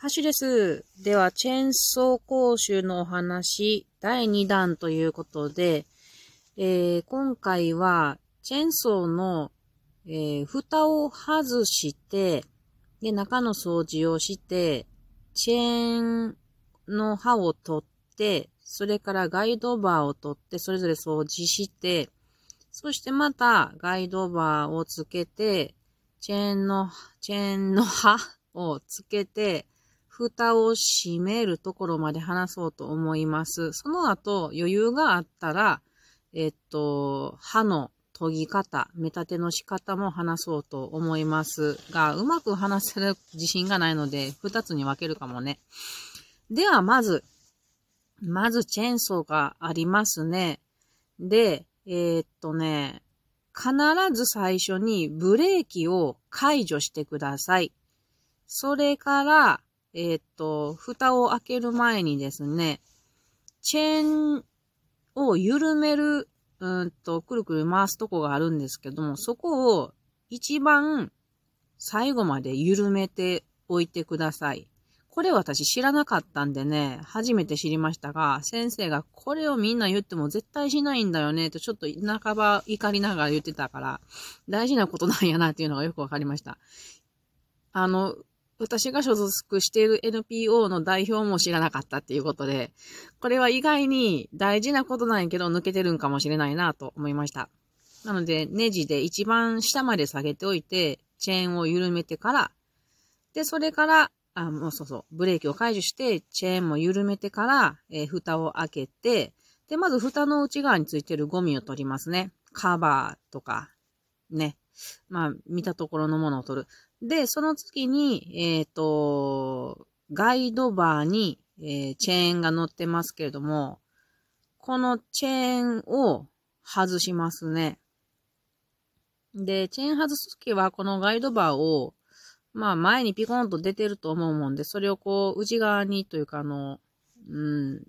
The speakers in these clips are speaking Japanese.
ハッシュです。では、チェーンソー講習のお話、第2弾ということで、えー、今回は、チェーンソーの、えー、蓋を外して、で、中の掃除をして、チェーンの刃を取って、それからガイドバーを取って、それぞれ掃除して、そしてまたガイドバーをつけて、チェーンの、チェーンの刃をつけて、蓋を閉めるところまで話そうと思います。その後、余裕があったら、えっと、歯の研ぎ方、目立ての仕方も話そうと思いますが、うまく話せる自信がないので、二つに分けるかもね。では、まず、まずチェーンソーがありますね。で、えー、っとね、必ず最初にブレーキを解除してください。それから、えー、っと、蓋を開ける前にですね、チェーンを緩める、うんと、くるくる回すとこがあるんですけども、そこを一番最後まで緩めておいてください。これ私知らなかったんでね、初めて知りましたが、先生がこれをみんな言っても絶対しないんだよね、とちょっと半ば怒りながら言ってたから、大事なことなんやなっていうのがよくわかりました。あの、私が所属している NPO の代表も知らなかったっていうことで、これは意外に大事なことなんやけど抜けてるんかもしれないなと思いました。なので、ネジで一番下まで下げておいて、チェーンを緩めてから、で、それから、あ、もうそうそう、ブレーキを解除して、チェーンも緩めてから、えー、蓋を開けて、で、まず蓋の内側についてるゴミを取りますね。カバーとか、ね。まあ、見たところのものを取る。で、その次に、えっ、ー、と、ガイドバーに、えー、チェーンが乗ってますけれども、このチェーンを外しますね。で、チェーン外すときは、このガイドバーを、まあ前にピコンと出てると思うもんで、それをこう、内側にというかあの、うん、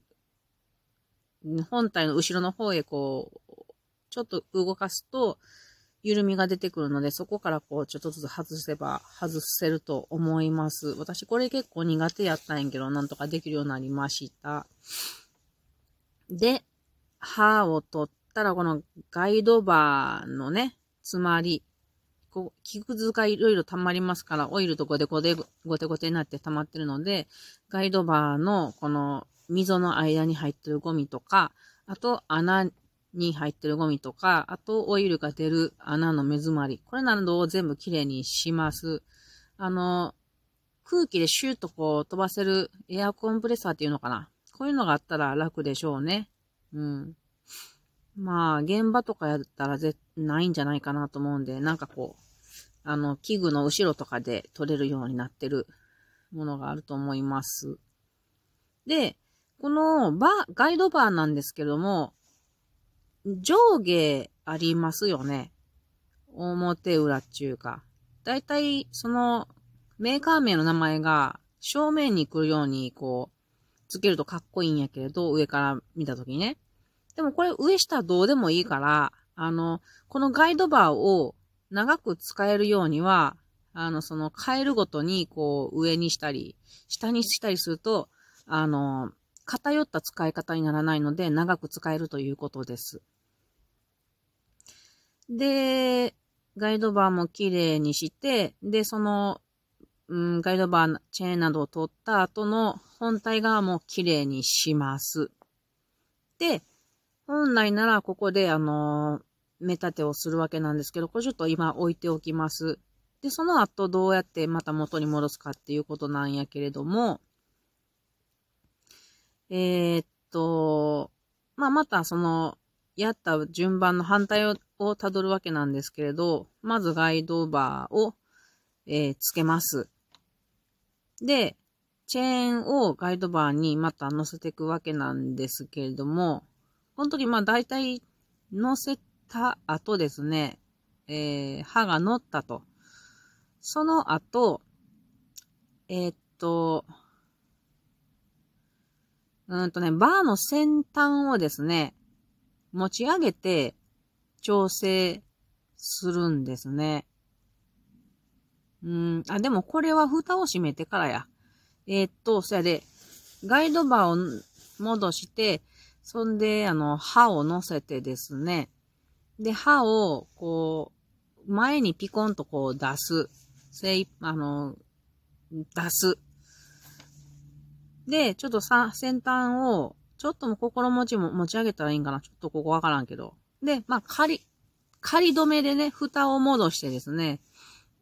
本体の後ろの方へこう、ちょっと動かすと、緩みが出てくるので、そこからこう、ちょっとずつ外せば、外せると思います。私、これ結構苦手やったんやけど、なんとかできるようになりました。で、歯を取ったら、このガイドバーのね、つまり、こう、木くずがいろいろ溜まりますから、オイルとゴテゴテ、ゴテゴテになって溜まってるので、ガイドバーのこの溝の間に入ってるゴミとか、あと穴に入ってるゴミとか、あとオイルが出る穴の目詰まり。これなどを全部きれいにします。あの、空気でシューッとこう飛ばせるエアコンプレッサーっていうのかな。こういうのがあったら楽でしょうね。うん。まあ、現場とかやったら絶ないんじゃないかなと思うんで、なんかこう、あの、器具の後ろとかで取れるようになってるものがあると思います。で、このバー、ガイドバーなんですけども、上下ありますよね。表裏っていうか。だいたい、その、メーカー名の名前が正面に来るように、こう、つけるとかっこいいんやけれど、上から見たときにね。でもこれ上下どうでもいいから、あの、このガイドバーを長く使えるようには、あの、その変えるごとに、こう、上にしたり、下にしたりすると、あの、偏った使い方にならないので、長く使えるということです。で、ガイドバーも綺麗にして、で、その、うん、ガイドバー、チェーンなどを取った後の本体側も綺麗にします。で、本来ならここで、あの、目立てをするわけなんですけど、これちょっと今置いておきます。で、その後どうやってまた元に戻すかっていうことなんやけれども、えー、っと、まあ、またその、やった順番の反対をたどるわけなんですけれど、まずガイドバーを、えー、つけます。で、チェーンをガイドバーにまた乗せていくわけなんですけれども、この時まあ大体乗せた後ですね、えー、刃が乗ったと。その後、えー、っと、うんとね、バーの先端をですね、持ち上げて、調整するんですね。うん、あ、でもこれは蓋を閉めてからや。えー、っと、そやで、ガイドバーを戻して、そんで、あの、刃を乗せてですね、で、刃を、こう、前にピコンとこう出す。せい、あの、出す。で、ちょっとさ、先端を、ちょっとも心持ちも持ち上げたらいいんかな。ちょっとここわからんけど。で、まあ、仮、仮止めでね、蓋を戻してですね。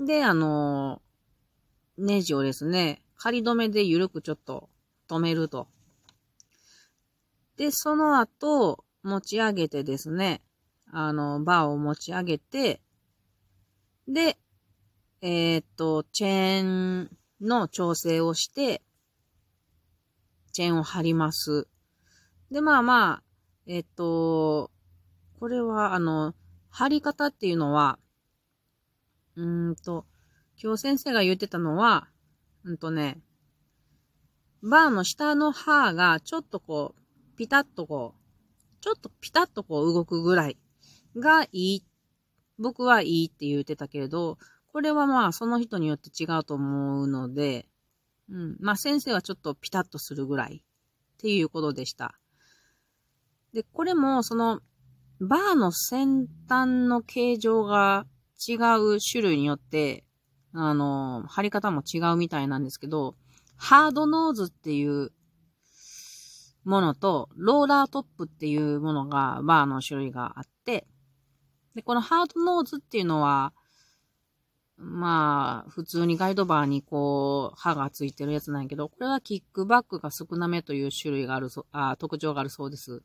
で、あのー、ネジをですね、仮止めで緩くちょっと止めると。で、その後、持ち上げてですね、あの、バーを持ち上げて、で、えー、っと、チェーンの調整をして、チェーンを貼ります。で、まあまあ、えっと、これは、あの、貼り方っていうのは、うんと、今日先生が言ってたのは、うんとね、バーの下の歯がちょっとこう、ピタッとこう、ちょっとピタッとこう動くぐらいがいい。僕はいいって言ってたけれど、これはまあその人によって違うと思うので、うん。まあ先生はちょっとピタッとするぐらいっていうことでした。で、これもそのバーの先端の形状が違う種類によって、あの、貼り方も違うみたいなんですけど、ハードノーズっていうものと、ローラートップっていうものが、バーの種類があって、で、このハードノーズっていうのは、まあ、普通にガイドバーにこう、刃がついてるやつなんやけど、これはキックバックが少なめという種類があるそ、あ特徴があるそうです。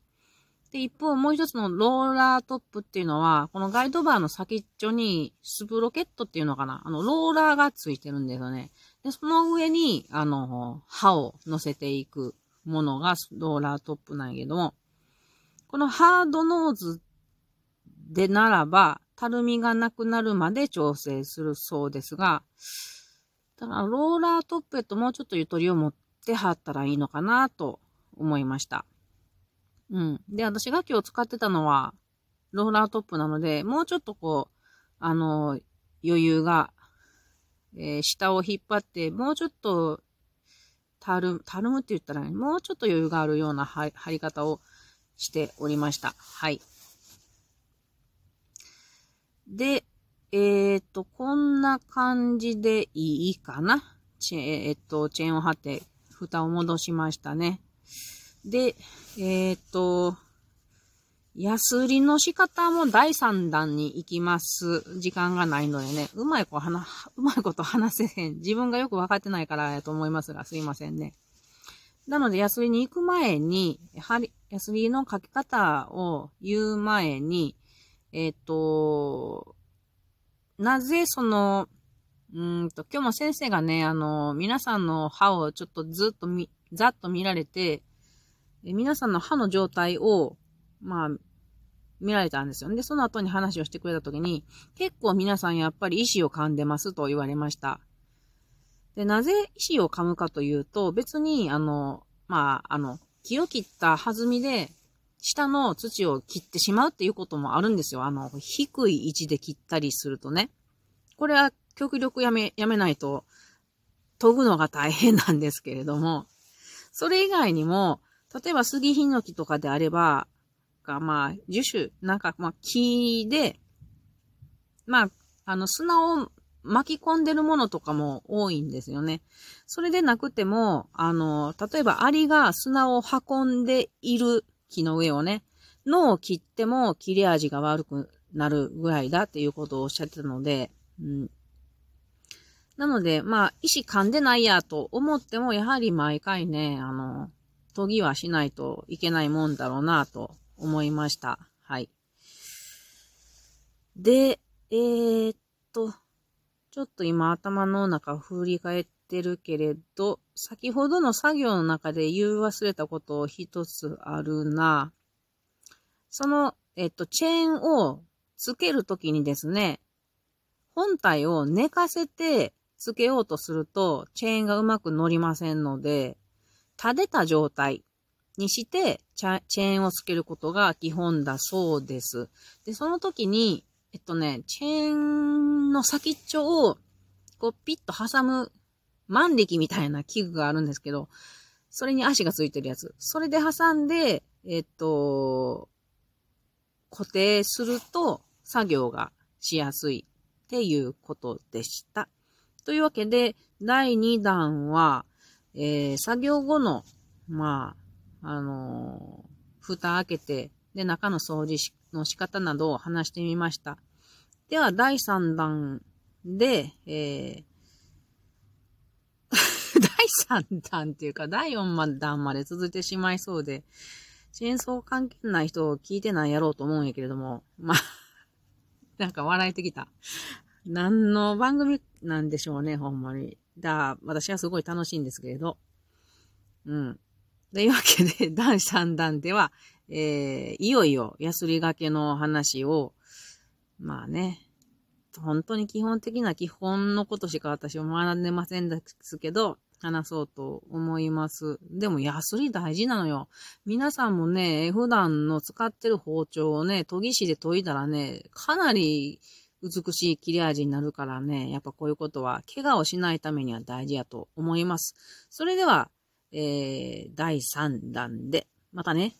で、一方、もう一つのローラートップっていうのは、このガイドバーの先っちょに、スプロケットっていうのかな？あの、ローラーがついてるんですよね。で、その上に、あの、刃を乗せていくものがローラートップなんやけども、このハードノーズでならば、たるみがなくなるまで調整するそうですが、ただ、ローラートップへともうちょっとゆとりを持って貼ったらいいのかなと思いました。うん。で、私が今日使ってたのは、ローラートップなので、もうちょっとこう、あの、余裕が、えー、下を引っ張って、もうちょっと、たる、たるむって言ったら、ね、もうちょっと余裕があるような貼り方をしておりました。はい。で、えっ、ー、と、こんな感じでいいかな。えっ、ー、と、チェーンを貼って、蓋を戻しましたね。で、えっ、と、安売りの仕方も第3弾に行きます。時間がないのでね、うまいこと話、うまいこと話せへん。自分がよくわかってないからやと思いますが、すいませんね。なので、安売りに行く前に、やはり、安売りの書き方を言う前に、えっ、ー、と、なぜその、うんと、今日も先生がね、あの、皆さんの歯をちょっとずっとみ、ざっと見られて、皆さんの歯の状態を、まあ、見られたんですよ。で、その後に話をしてくれたときに、結構皆さんやっぱり意思を噛んでますと言われました。で、なぜ意思を噛むかというと、別に、あの、まあ、あの、木を切った弾みで、下の土を切ってしまうっていうこともあるんですよ。あの、低い位置で切ったりするとね。これは極力やめ、やめないと、研ぐのが大変なんですけれども、それ以外にも、例えば杉ヒノキとかであれば、が、まあ、樹種、なんか、まあ、木で、まあ、あの、砂を巻き込んでるものとかも多いんですよね。それでなくても、あの、例えばアリが砂を運んでいる木の上をね、脳を切っても切れ味が悪くなるぐらいだっていうことをおっしゃってたので、うん。なので、まあ、石噛んでないやと思っても、やはり毎回ね、あの、研ぎはしないといけないもんだろうなと思いました。はい。で、えー、っと、ちょっと今頭の中振り返ってるけれど、先ほどの作業の中で言う忘れたことを一つあるな。その、えっと、チェーンをつけるときにですね、本体を寝かせてつけようとすると、チェーンがうまく乗りませんので、立てた状態にして、チェーンをつけることが基本だそうです。で、その時に、えっとね、チェーンの先っちょを、こう、ピッと挟む万力みたいな器具があるんですけど、それに足がついてるやつ。それで挟んで、えっと、固定すると作業がしやすいっていうことでした。というわけで、第2弾は、えー、作業後の、まあ、あのー、蓋開けて、で、中の掃除の仕方などを話してみました。では、第3弾で、えー、第3弾っていうか、第4弾まで続いてしまいそうで、チェーンソー関係ない人を聞いてないやろうと思うんやけれども、まあ、なんか笑えてきた。何の番組なんでしょうね、ほんまに。だ、私はすごい楽しいんですけれど。うん。というわけで、第3弾では、えー、いよいよ、ヤスリがけの話を、まあね、本当に基本的な基本のことしか私は学んでませんですけど、話そうと思います。でも、ヤスリ大事なのよ。皆さんもね、普段の使ってる包丁をね、研ぎ師で研いだらね、かなり美しい切れ味になるからね、やっぱこういうことは、怪我をしないためには大事やと思います。それでは、えー、第3弾で、またね。